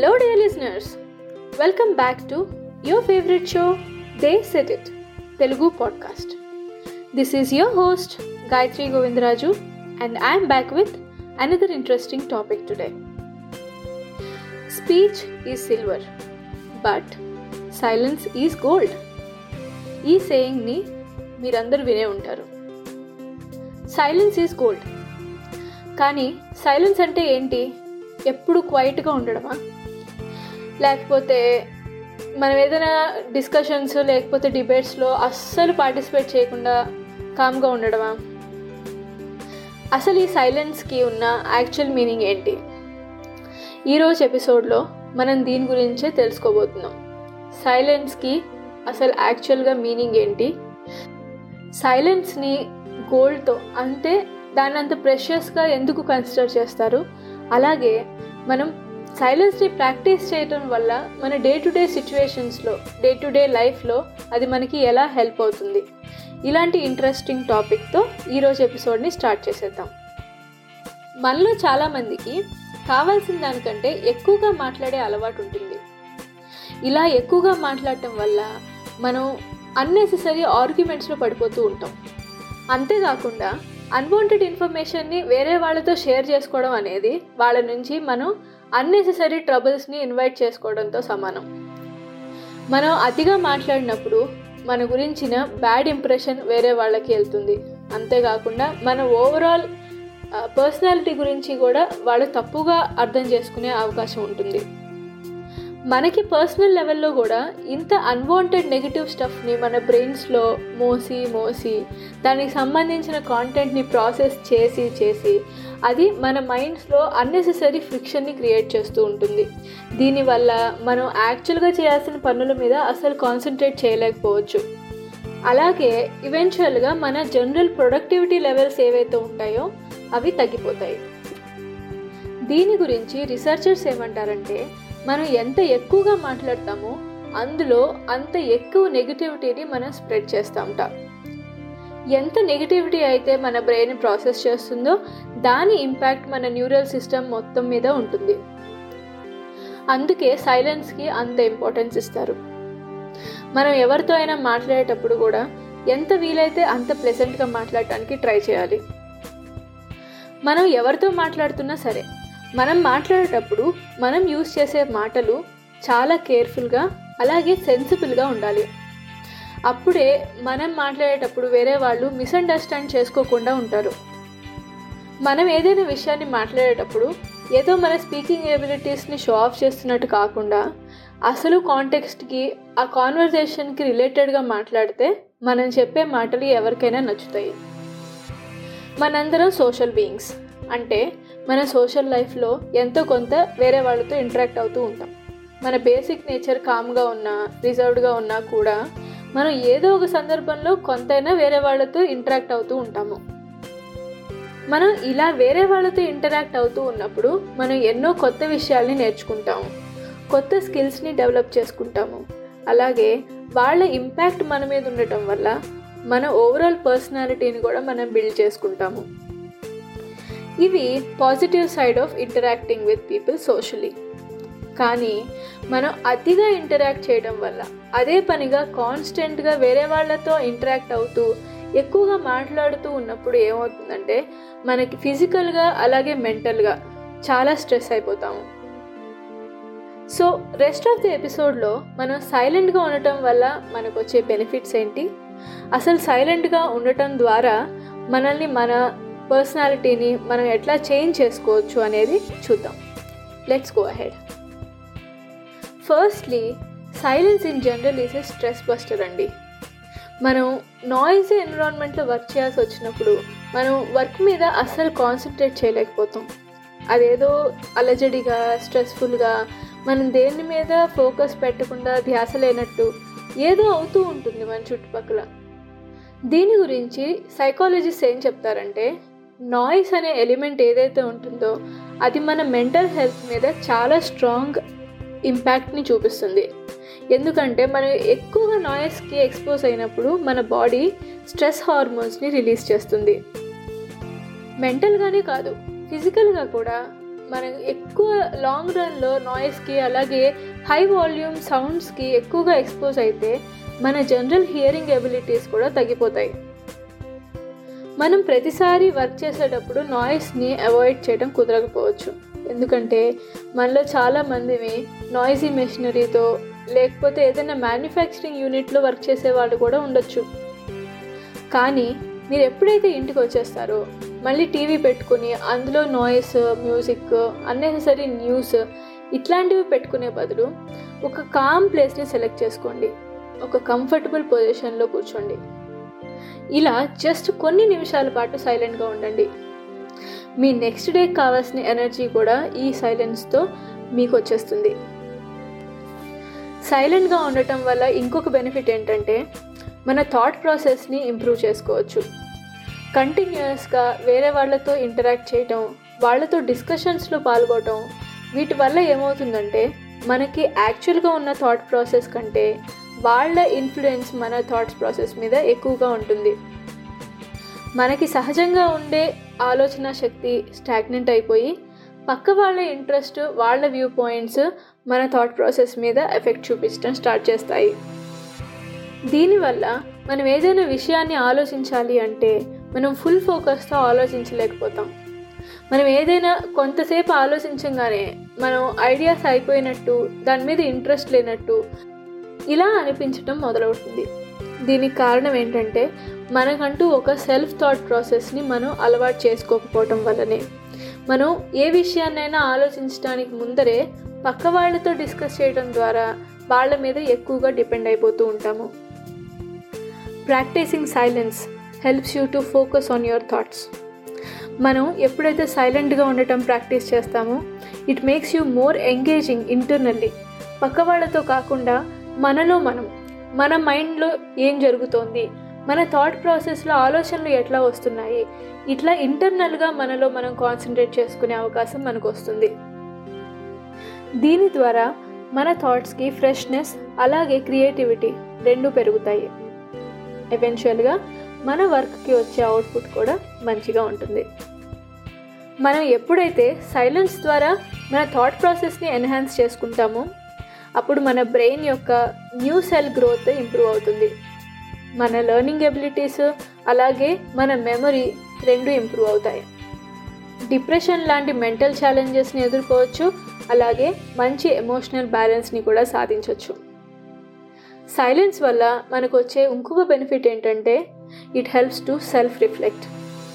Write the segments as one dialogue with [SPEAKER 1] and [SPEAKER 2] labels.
[SPEAKER 1] Hello dear listeners welcome back to your favourite show the set it Telugu podcast this is your host Gayathri Govindaraju and I'm back with another interesting topic today speech is silver but silence is gold ఈ సేయింగ్ని మీరందరూ వినే ఉంటారు. Silence is gold కానీ silence అంటే ఏంటి? ఎప్పుడు క్వైట్గా ఉండడమా? లేకపోతే మనం ఏదైనా డిస్కషన్స్ లేకపోతే డిబేట్స్లో అస్సలు పార్టిసిపేట్ చేయకుండా కామ్గా ఉండడమా? అసలు ఈ సైలెన్స్కి ఉన్న యాక్చువల్ మీనింగ్ ఏంటి? ఈరోజు ఎపిసోడ్లో మనం దీని గురించే తెలుసుకోబోతున్నాం. సైలెన్స్కి అసలు యాక్చువల్గా మీనింగ్ ఏంటి? సైలెన్స్ని గోల్డ్తో అంతే దాన్ని అంత ప్రెషియస్గా ఎందుకు కన్సిడర్ చేస్తారు? అలాగే మనం సైలెన్స్ని ప్రాక్టీస్ చేయటం వల్ల మన డే టు డే సిచ్యువేషన్స్లో డే టు డే లైఫ్లో అది మనకి ఎలా హెల్ప్ అవుతుంది? ఇలాంటి ఇంట్రెస్టింగ్ టాపిక్తో ఈరోజు ఎపిసోడ్ని స్టార్ట్ చేసేద్దాం. మనలో చాలామందికి కావాల్సిన దానికంటే ఎక్కువగా మాట్లాడే అలవాటు ఉంటుంది. ఇలా ఎక్కువగా మాట్లాడటం వల్ల మనం అన్నెసెసరీ ఆర్గ్యుమెంట్స్లో పడిపోతూ ఉంటాం. అంతేకాకుండా అన్వాంటెడ్ ఇన్ఫర్మేషన్ని వేరే వాళ్ళతో షేర్ చేసుకోవడం అనేది వాళ్ళ నుంచి మనం అన్నెసెసరీ ట్రబుల్స్ని ఇన్వైట్ చేసుకోవడంతో సమానం. మనం అతిగా మాట్లాడినప్పుడు మన గురించిన బ్యాడ్ ఇంప్రెషన్ వేరే వాళ్ళకి వెళ్తుంది. అంతేకాకుండా మన ఓవరాల్ పర్సనాలిటీ uh, గురించి కూడా వాళ్ళు తప్పుగా అర్థం చేసుకునే అవకాశం ఉంటుంది. మనకి పర్సనల్ లెవెల్లో కూడా ఇంత అన్వాంటెడ్ నెగిటివ్ స్టఫ్ని మన బ్రెయిన్స్లో మోసి మోసి దానికి సంబంధించిన కాంటెంట్ని ప్రాసెస్ చేసి చేసి అది మన మైండ్స్లో అన్నెసెసరీ ఫ్రిక్షన్ని క్రియేట్ చేస్తూ ఉంటుంది. దీనివల్ల మనం యాక్చువల్గా చేయాల్సిన పనుల మీద అసలు కాన్సన్ట్రేట్ చేయలేకపోవచ్చు. అలాగే ఈవెన్చువల్గా మన జనరల్ ప్రొడక్టివిటీ లెవెల్స్ ఏవైతే ఉంటాయో అవి తగ్గిపోతాయి. దీని గురించి రీసెర్చర్స్ ఏమంటారంటే మనం ఎంత ఎక్కువగా మాట్లాడతామో అందులో అంత ఎక్కువ నెగిటివిటీని మనం స్ప్రెడ్ చేస్తూ ఉంటాం ఎంత నెగిటివిటీ అయితే మన బ్రెయిన్ ప్రాసెస్ చేస్తుందో దాని ఇంపాక్ట్ మన న్యూరల్ సిస్టమ్ మొత్తం మీద ఉంటుంది. అందుకే సైలెన్స్కి అంత ఇంపార్టెన్స్ ఇస్తారు. మనం ఎవరితో అయినా మాట్లాడేటప్పుడు కూడా ఎంత వీలైతే అంత ప్లెజెంట్గా మాట్లాడటానికి ట్రై చేయాలి. మనం ఎవరితో మాట్లాడుతున్నా సరే మనం మాట్లాడేటప్పుడు మనం యూస్ చేసే మాటలు చాలా కేర్ఫుల్గా అలాగే సెన్సిబుల్గా ఉండాలి. అప్పుడే మనం మాట్లాడేటప్పుడు వేరే వాళ్ళు మిస్అండర్స్టాండ్ చేసుకోకుండా ఉంటారు. మనం ఏదైనా విషయాన్ని మాట్లాడేటప్పుడు ఏదో మన స్పీకింగ్ ఎబిలిటీస్ని షో ఆఫ్ చేస్తున్నట్టు కాకుండా అసలు కాంటెక్స్ట్కి ఆ కాన్వర్జేషన్కి రిలేటెడ్గా మాట్లాడితే మనం చెప్పే మాటలు ఎవరికైనా నచ్చుతాయి. మనందరం సోషల్ బీయింగ్స్. అంటే మన సోషల్ లైఫ్లో ఎంతో కొంత వేరే వాళ్ళతో ఇంటరాక్ట్ అవుతూ ఉంటాం. మన బేసిక్ నేచర్ కామ్గా ఉన్నా రిజర్వ్డ్గా ఉన్నా కూడా మనం ఏదో ఒక సందర్భంలో కొంతైనా వేరే వాళ్ళతో ఇంటరాక్ట్ అవుతూ ఉంటాము. మనం ఇలా వేరే వాళ్ళతో ఇంటరాక్ట్ అవుతూ ఉన్నప్పుడు మనం ఎన్నో కొత్త విషయాల్ని నేర్చుకుంటాము. కొత్త స్కిల్స్ని డెవలప్ చేసుకుంటాము. అలాగే వాళ్ళ ఇంపాక్ట్ మన మీద ఉండటం వల్ల మన ఓవరాల్ పర్సనాలిటీని కూడా మనం బిల్డ్ చేసుకుంటాము. ఇవి positive side of interacting with people socially కానీ మనం అతిగా ఇంటరాక్ట్ చేయడం వల్ల అదే పనిగా కాన్స్టెంట్గా వేరే వాళ్ళతో ఇంటరాక్ట్ అవుతూ ఎక్కువగా మాట్లాడుతూ ఉన్నప్పుడు ఏమవుతుందంటే మనకి ఫిజికల్గా అలాగే మెంటల్గా చాలా స్ట్రెస్ అయిపోతాము. సో రెస్ట్ ఆఫ్ ది ఎపిసోడ్లో మనం సైలెంట్గా ఉండటం వల్ల మనకు వచ్చే బెనిఫిట్స్ ఏంటి? అసలు సైలెంట్గా ఉండటం ద్వారా మనల్ని మన పర్సనాలిటీని మనం ఎట్లా చేంజ్ చేసుకోవచ్చు అనేది చూద్దాం. Let's go ahead firstly silence in general is a stress buster అండి. మనం నాయిస్ ఎన్విరాన్మెంట్లో వర్క్ చేయాల్సి వచ్చినప్పుడు మనం వర్క్ మీద అస్సలు కాన్సన్ట్రేట్ చేయలేకపోతాం. అదేదో అలజడిగా స్ట్రెస్ఫుల్గా మనం దేని మీద ఫోకస్ పెట్టకుండా ధ్యాస లేనట్టు ఏదో అవుతూ ఉంటుంది మన చుట్టుపక్కల. దీని గురించి సైకాలజిస్ట్ ఏం చెప్తారంటే నాయిస్ అనే ఎలిమెంట్ ఏదైతే ఉంటుందో అది మన మెంటల్ హెల్త్ మీద చాలా స్ట్రాంగ్ ఇంపాక్ట్ని చూపిస్తుంది. ఎందుకంటే మనం ఎక్కువగా నాయిస్కి ఎక్స్పోజ్ అయినప్పుడు మన బాడీ స్ట్రెస్ హార్మోన్స్ని రిలీజ్ చేస్తుంది. మెంటల్గానే కాదు ఫిజికల్గా కూడా మనం ఎక్కువ లాంగ్ రన్లో నాయిస్కి అలాగే హై వాల్యూమ్ సౌండ్స్కి ఎక్కువగా ఎక్స్పోజ్ అయితే మన జనరల్ హియరింగ్ ఎబిలిటీస్ కూడా తగ్గిపోతాయి. మనం ప్రతిసారి వర్క్ చేసేటప్పుడు నాయిస్ని అవాయిడ్ చేయడం కుదరకపోవచ్చు. ఎందుకంటే మనలో చాలామందివి నాయిసీ మెషినరీతో లేకపోతే ఏదైనా మ్యానుఫ్యాక్చరింగ్ యూనిట్లో వర్క్ చేసే వాళ్ళు కూడా ఉండొచ్చు. కానీ మీరు ఎప్పుడైతే ఇంటికి వచ్చేస్తారో మళ్ళీ టీవీ పెట్టుకుని అందులో నాయిస్ మ్యూజిక్ అన్నెసరీ న్యూస్ ఇట్లాంటివి పెట్టుకునే బదులు ఒక కామ్ ప్లేస్ని సెలెక్ట్ చేసుకోండి. ఒక కంఫర్టబుల్ పొజిషన్లో కూర్చోండి. ఇలా జస్ట్ కొన్ని నిమిషాల పాటు సైలెంట్గా ఉండండి. మీ నెక్స్ట్ డే కావాల్సిన ఎనర్జీ కూడా ఈ సైలెన్స్తో మీకు వచ్చేస్తుంది. సైలెంట్గా ఉండటం వల్ల ఇంకొక బెనిఫిట్ ఏంటంటే మన థాట్ ప్రాసెస్ని ఇంప్రూవ్ చేసుకోవచ్చు. కంటిన్యూస్గా వేరే వాళ్ళతో ఇంటరాక్ట్ చేయటం వాళ్ళతో డిస్కషన్స్లో పాల్గొనటం వీటి వల్ల ఏమవుతుందంటే మనకి యాక్చువల్గా ఉన్న థాట్ ప్రాసెస్ కంటే వాళ్ళ ఇన్ఫ్లుయెన్స్ మన థాట్స్ ప్రాసెస్ మీద ఎక్కువగా ఉంటుంది. మనకి సహజంగా ఉండే ఆలోచన శక్తి స్టాగ్నెంట్ అయిపోయి పక్క వాళ్ళ ఇంట్రెస్ట్ వాళ్ళ వ్యూ పాయింట్స్ మన థాట్ ప్రాసెస్ మీద ఎఫెక్ట్ చూపించడం స్టార్ట్ చేస్తాయి. దీనివల్ల మనం ఏదైనా విషయాన్ని ఆలోచించాలి అంటే మనం ఫుల్ ఫోకస్తో ఆలోచించలేకపోతాం. మనం ఏదైనా కొంతసేపు ఆలోచించగానే మనం ఐడియాస్ అయిపోయినట్టు దాని మీద ఇంట్రెస్ట్ లేనట్టు ఇలా అనిపించటం మొదలవుతుంది. దీనికి కారణం ఏంటంటే మనకంటూ ఒక సెల్ఫ్ థాట్ ప్రాసెస్ని మనం అలవాటు చేసుకోకపోవటం వల్లనే. మనం ఏ విషయాన్నైనా ఆలోచించడానికి ముందరే పక్క వాళ్ళతో డిస్కస్ చేయడం ద్వారా వాళ్ళ మీద ఎక్కువగా డిపెండ్ అయిపోతూ ఉంటాము. Practicing silence helps you to focus on your thoughts. మనం ఎప్పుడైతే సైలెంట్గా ఉండటం ప్రాక్టీస్ చేస్తామో it makes you more engaging internally. పక్క వాళ్ళతో కాకుండా మనలో మనం మన మైండ్లో ఏం జరుగుతోంది మన థాట్ ప్రాసెస్లో ఆలోచనలు ఎట్లా వస్తున్నాయి ఇట్లా ఇంటర్నల్గా మనలో మనం కాన్సన్ట్రేట్ చేసుకునే అవకాశం మనకు వస్తుంది దీని ద్వారా మన థాట్స్కి ఫ్రెష్నెస్ అలాగే క్రియేటివిటీ రెండు పెరుగుతాయి. ఎవెన్షువల్గా మన వర్క్కి వచ్చే అవుట్పుట్ కూడా మంచిగా ఉంటుంది. మనం ఎప్పుడైతే సైలెన్స్ ద్వారా మన థాట్ ప్రాసెస్ని ఎన్హాన్స్ చేసుకుంటామో అప్పుడు మన బ్రెయిన్ యొక్క న్యూ సెల్ గ్రోత్ ఇంప్రూవ్ అవుతుంది. మన లెర్నింగ్ ఎబిలిటీస్ అలాగే మన మెమరీ రెండు ఇంప్రూవ్ అవుతాయి. డిప్రెషన్ లాంటి మెంటల్ ఛాలెంజెస్ని ఎదుర్కోవచ్చు అలాగే మంచి ఎమోషనల్ బ్యాలెన్స్ని కూడా సాధించవచ్చు సైలెన్స్ వల్ల మనకు వచ్చే ఇంకొక బెనిఫిట్ ఏంటంటే it helps to self reflect.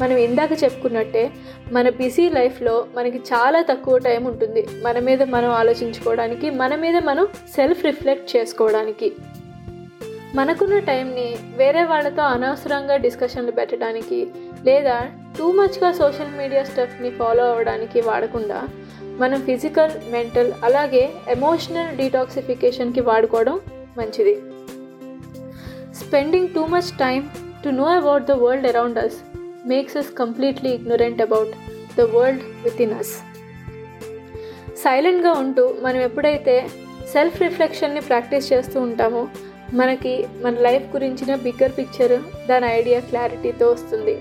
[SPEAKER 1] మనం ఇందాక చెప్పుకున్నట్టే మన బిజీ లైఫ్లో మనకి చాలా తక్కువ టైం ఉంటుంది. మన మీద మనం ఆలోచించుకోవడానికి మన మీద మనం సెల్ఫ్ రిఫ్లెక్ట్ చేసుకోవడానికి. మనకున్న టైంని వేరే వాళ్ళతో అనవసరంగా డిస్కషన్లు పెట్టడానికి లేదా టూ మచ్గా సోషల్ మీడియా స్టఫ్ని ఫాలో అవ్వడానికి వాడకుండా మనం ఫిజికల్ మెంటల్ అలాగే ఎమోషనల్ డీటాక్సిఫికేషన్కి వాడుకోవడం మంచిది. Spending too much time to know about the world around us makes us completely ignorant about the world within us సైలెంట్గా ఉంటూ మనం ఎప్పుడైతే సెల్ఫ్ రిఫ్లెక్షన్ని ప్రాక్టీస్ చేస్తూ ఉంటామో మనకి మన లైఫ్ గురించిన బిగ్గర్ పిక్చర్ దాని ఐడియా క్లారిటీతో వస్తుంది.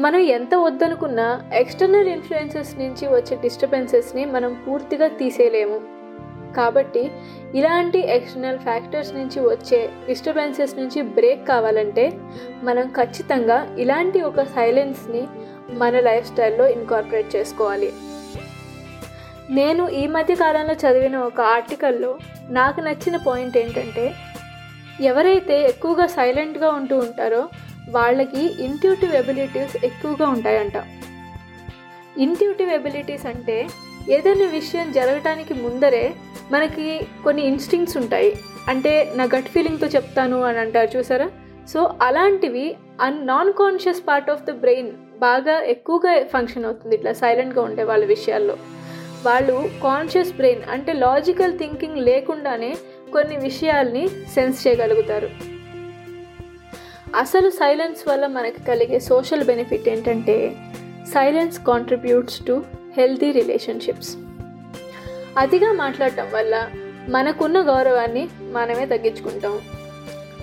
[SPEAKER 1] మనం ఎంత వద్దనుకున్నా ఎక్స్టర్నల్ ఇన్ఫ్లుయెన్సెస్ నుంచి వచ్చే డిస్టర్బెన్సెస్ని మనం పూర్తిగా తీసేయలేము. కాబట్టి ఇలాంటి ఎక్స్టర్నల్ ఫ్యాక్టర్స్ నుంచి వచ్చే డిస్టర్బెన్సెస్ నుంచి బ్రేక్ కావాలంటే మనం ఖచ్చితంగా ఇలాంటి ఒక సైలెన్స్ని మన లైఫ్ స్టైల్లో ఇన్కార్పొరేట్ చేసుకోవాలి. నేను ఈ మధ్య కాలంలో చదివిన ఒక ఆర్టికల్లో నాకు నచ్చిన పాయింట్ ఏంటంటే ఎవరైతే ఎక్కువగా సైలెంట్గా ఉంటూ ఉంటారో వాళ్ళకి ఇంట్యూటివ్ ఎబిలిటీస్ ఎక్కువగా ఉంటాయంట. ఇంట్యూటివ్ ఎబిలిటీస్ అంటే ఏదైనా విషయం జరగటానికి ముందరే మనకి కొన్ని ఇన్స్టింగ్స్ ఉంటాయి. అంటే నా గట్ ఫీలింగ్తో చెప్తాను అని అంటారు చూసారా? సో అలాంటివి un non conscious part of the brain బాగా ఎక్కువగా ఫంక్షన్ అవుతుంది ఇట్లా సైలెంట్గా ఉండే వాళ్ళ విషయాల్లో. వాళ్ళు కాన్షియస్ బ్రెయిన్ అంటే లాజికల్ థింకింగ్ లేకుండానే కొన్ని విషయాల్ని సెన్స్ చేయగలుగుతారు. అసలు సైలెన్స్ వల్ల మనకు కలిగే సోషల్ బెనిఫిట్ ఏంటంటే silence contributes to healthy relationships అతిగా మాట్లాడటం వల్ల మనకున్న గౌరవాన్ని మనమే తగ్గించుకుంటాం.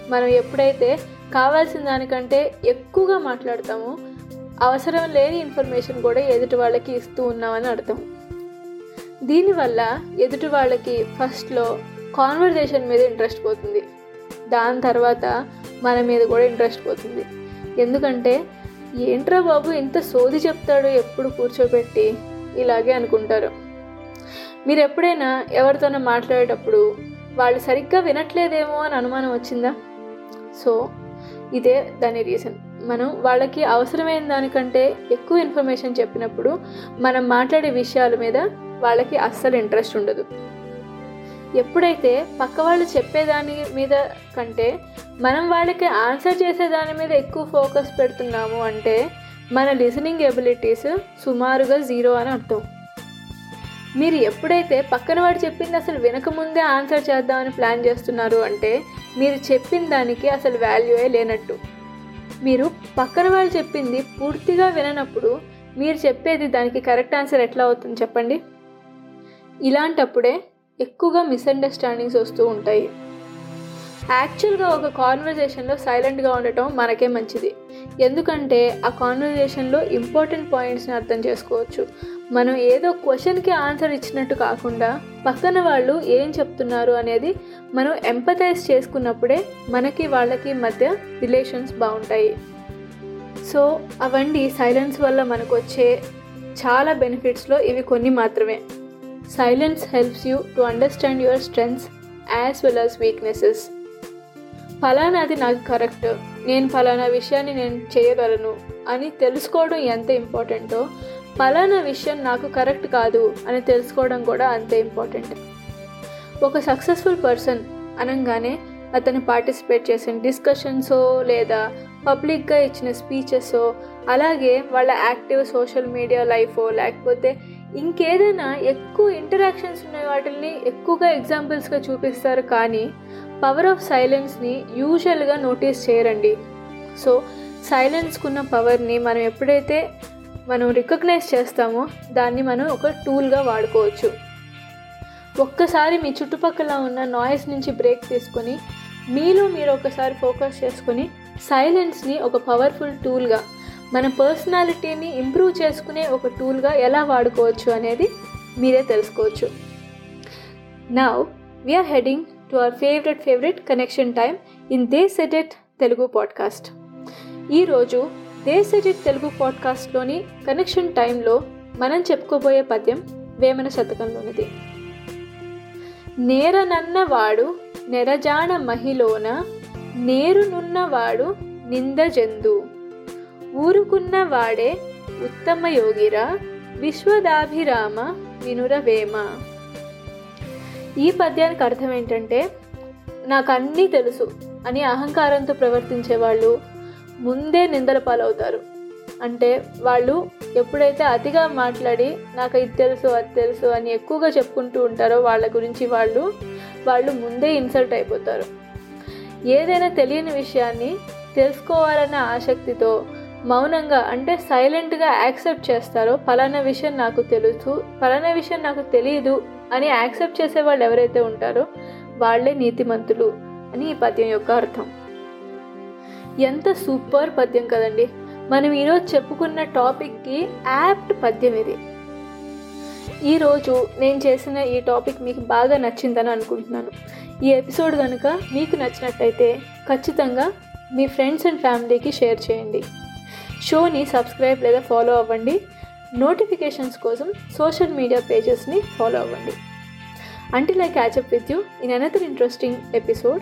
[SPEAKER 1] మనం ఎప్పుడైతే కావాల్సిన దానికంటే ఎక్కువగా మాట్లాడతామో అవసరం లేని ఇన్ఫర్మేషన్ కూడా ఎదుటి వాళ్ళకి ఇస్తూ ఉన్నామని అర్థం. దీనివల్ల ఎదుటి వాళ్ళకి ఫస్ట్లో కాన్వర్జేషన్ మీద ఇంట్రెస్ట్ పోతుంది. దాని తర్వాత మన మీద కూడా ఇంట్రెస్ట్ పోతుంది. ఎందుకంటే ఏంట్రా బాబు ఇంత సోది చెప్తాడు ఎప్పుడు కూర్చోబెట్టి? ఇలాగే అనుకుంటారు. మీరు ఎప్పుడైనా ఎవరితోనో మాట్లాడేటప్పుడు వాళ్ళు సరిగ్గా వినట్లేదేమో అని అనుమానం వచ్చిందా? సో ఇదే దాని రీజన్ మనం వాళ్ళకి అవసరమైన దానికంటే ఎక్కువ ఇన్ఫర్మేషన్ చెప్పినప్పుడు మనం మాట్లాడే విషయాల మీద వాళ్ళకి అస్సలు ఇంట్రెస్ట్ ఉండదు. ఎప్పుడైతే పక్క వాళ్ళు చెప్పేదాని మీద కంటే మనం వాళ్ళకి ఆన్సర్ చేసే దాని మీద ఎక్కువ ఫోకస్ పెడుతున్నాము అంటే మన లిసనింగ్ ఎబిలిటీస్ సుమారుగా జీరో అని అర్థం. మీరు ఎప్పుడైతే పక్కన వాడు చెప్పింది అసలు వినకముందే ఆన్సర్ చేద్దామని ప్లాన్ చేస్తున్నారు అంటే మీరు చెప్పిన దానికి అసలు వాల్యూయే లేనట్టు. మీరు పక్కన వాళ్ళు చెప్పింది పూర్తిగా విననప్పుడు మీరు చెప్పేది దానికి కరెక్ట్ ఆన్సర్ ఎట్లా అవుతుంది చెప్పండి? ఇలాంటప్పుడే ఎక్కువగా మిస్అండర్స్టాండింగ్స్ వస్తూ ఉంటాయి. యాక్చువల్గా ఒక కాన్వర్జేషన్లో సైలెంట్గా ఉండటం మనకే మంచిది. ఎందుకంటే ఆ కాన్వర్జేషన్లో ఇంపార్టెంట్ పాయింట్స్ని అర్థం చేసుకోవచ్చు. మనం ఏదో క్వశ్చన్కి ఆన్సర్ ఇచ్చినట్టు కాకుండా పక్కన వాళ్ళు ఏం చెప్తున్నారు అనేది మనం ఎంపథైజ్ చేసుకున్నప్పుడే మనకి వాళ్ళకి మధ్య రిలేషన్స్ బాగుంటాయి. సో అవండి సైలెన్స్ వల్ల మనకు వచ్చే చాలా బెనిఫిట్స్లో ఇవి కొన్ని మాత్రమే. Silence helps you to understand your strengths as well as weaknesses. ఫలానాది నాకు కరెక్ట్ నేను ఫలానా విషయాన్ని నేను చేయగలను అని తెలుసుకోవడం ఎంత ఇంపార్టెంటో పలానా విషయం నాకు కరెక్ట్ కాదు అని తెలుసుకోవడం కూడా అంతే ఇంపార్టెంట్. ఒక సక్సెస్ఫుల్ పర్సన్ అనగానే అతను పార్టిసిపేట్ చేసిన డిస్కషన్సో లేదా పబ్లిక్గా ఇచ్చిన స్పీచెసో అలాగే వాళ్ళ యాక్టివ్ సోషల్ మీడియా లైఫో లేకపోతే ఇంకేదైనా ఎక్కువ ఇంటరాక్షన్స్ ఉన్న వాటిని ఎక్కువగా ఎగ్జాంపుల్స్గా చూపిస్తారు కానీ పవర్ ఆఫ్ సైలెన్స్ని యూజువల్గా నోటీస్ చేయరండి. సో సైలెన్స్కున్న పవర్ని మనం ఎప్పుడైతే మనం రికగ్నైజ్ చేస్తామో దాన్ని మనం ఒక టూల్గా వాడుకోవచ్చు. ఒక్కసారి మీ చుట్టుపక్కల ఉన్న నాయిస్ నుంచి బ్రేక్ తీసుకొని మీలో మీరు ఒకసారి ఫోకస్ చేసుకొని సైలెన్స్ని ఒక పవర్ఫుల్ టూల్గా మన పర్సనాలిటీని ఇంప్రూవ్ చేసుకునే ఒక టూల్గా ఎలా వాడుకోవచ్చు అనేది మీరే తెలుసుకోవచ్చు. Now we're heading to our favourite favourite connection time in the set it Telugu podcast ఈరోజు దేశజిత్ తెలుగు పాడ్కాస్ట్లోని కనెక్షన్ టైంలో మనం చెప్పుకోబోయే పద్యం వేమన శతకంలోనిది. నేరనన్నవాడు నెరజాణ మహిలోన నేరునున్నవాడు నిందజందు ఊరుకున్నవాడే ఉత్తమ యోగిరా విశ్వదాభిరామ వినురవేమ ఈ పద్యానికి అర్థం ఏంటంటే నాకు అన్నీ తెలుసు అని అహంకారంతో ప్రవర్తించే వాళ్ళు ముందే నిందల పాలవుతారు. అంటే వాళ్ళు ఎప్పుడైతే అతిగా మాట్లాడి నాకు ఇది తెలుసు అది తెలుసు అని ఎక్కువగా చెప్పుకుంటూ ఉంటారో వాళ్ళ గురించి వాళ్ళు వాళ్ళు ముందే ఇన్సల్ట్ అయిపోతారు. ఏదైనా తెలియని విషయాన్ని తెలుసుకోవాలన్న ఆసక్తితో మౌనంగా అంటే సైలెంట్గా యాక్సెప్ట్ చేస్తారో ఫలానా విషయం నాకు తెలుసు ఫలానా విషయం నాకు తెలియదు అని యాక్సెప్ట్ చేసే వాళ్ళు ఎవరైతే ఉంటారో వాళ్ళే నీతిమంతులు అని ఈ పద్యం యొక్క అర్థం. ఎంత సూపర్ పద్యం కదండి. మనం ఈరోజు చెప్పుకున్న టాపిక్కి యాప్ట్ పద్యం ఇది. ఈరోజు నేను చేసిన ఈ టాపిక్ మీకు బాగా నచ్చిందని అనుకుంటున్నాను. ఈ ఎపిసోడ్ కనుక మీకు నచ్చినట్టయితే ఖచ్చితంగా మీ ఫ్రెండ్స్ అండ్ ఫ్యామిలీకి షేర్ చేయండి. షోని సబ్స్క్రైబ్ లేదా ఫాలో అవ్వండి. నోటిఫికేషన్స్ కోసం సోషల్ మీడియా పేజెస్ని ఫాలో అవ్వండి. Until I catch up with you in another interesting episode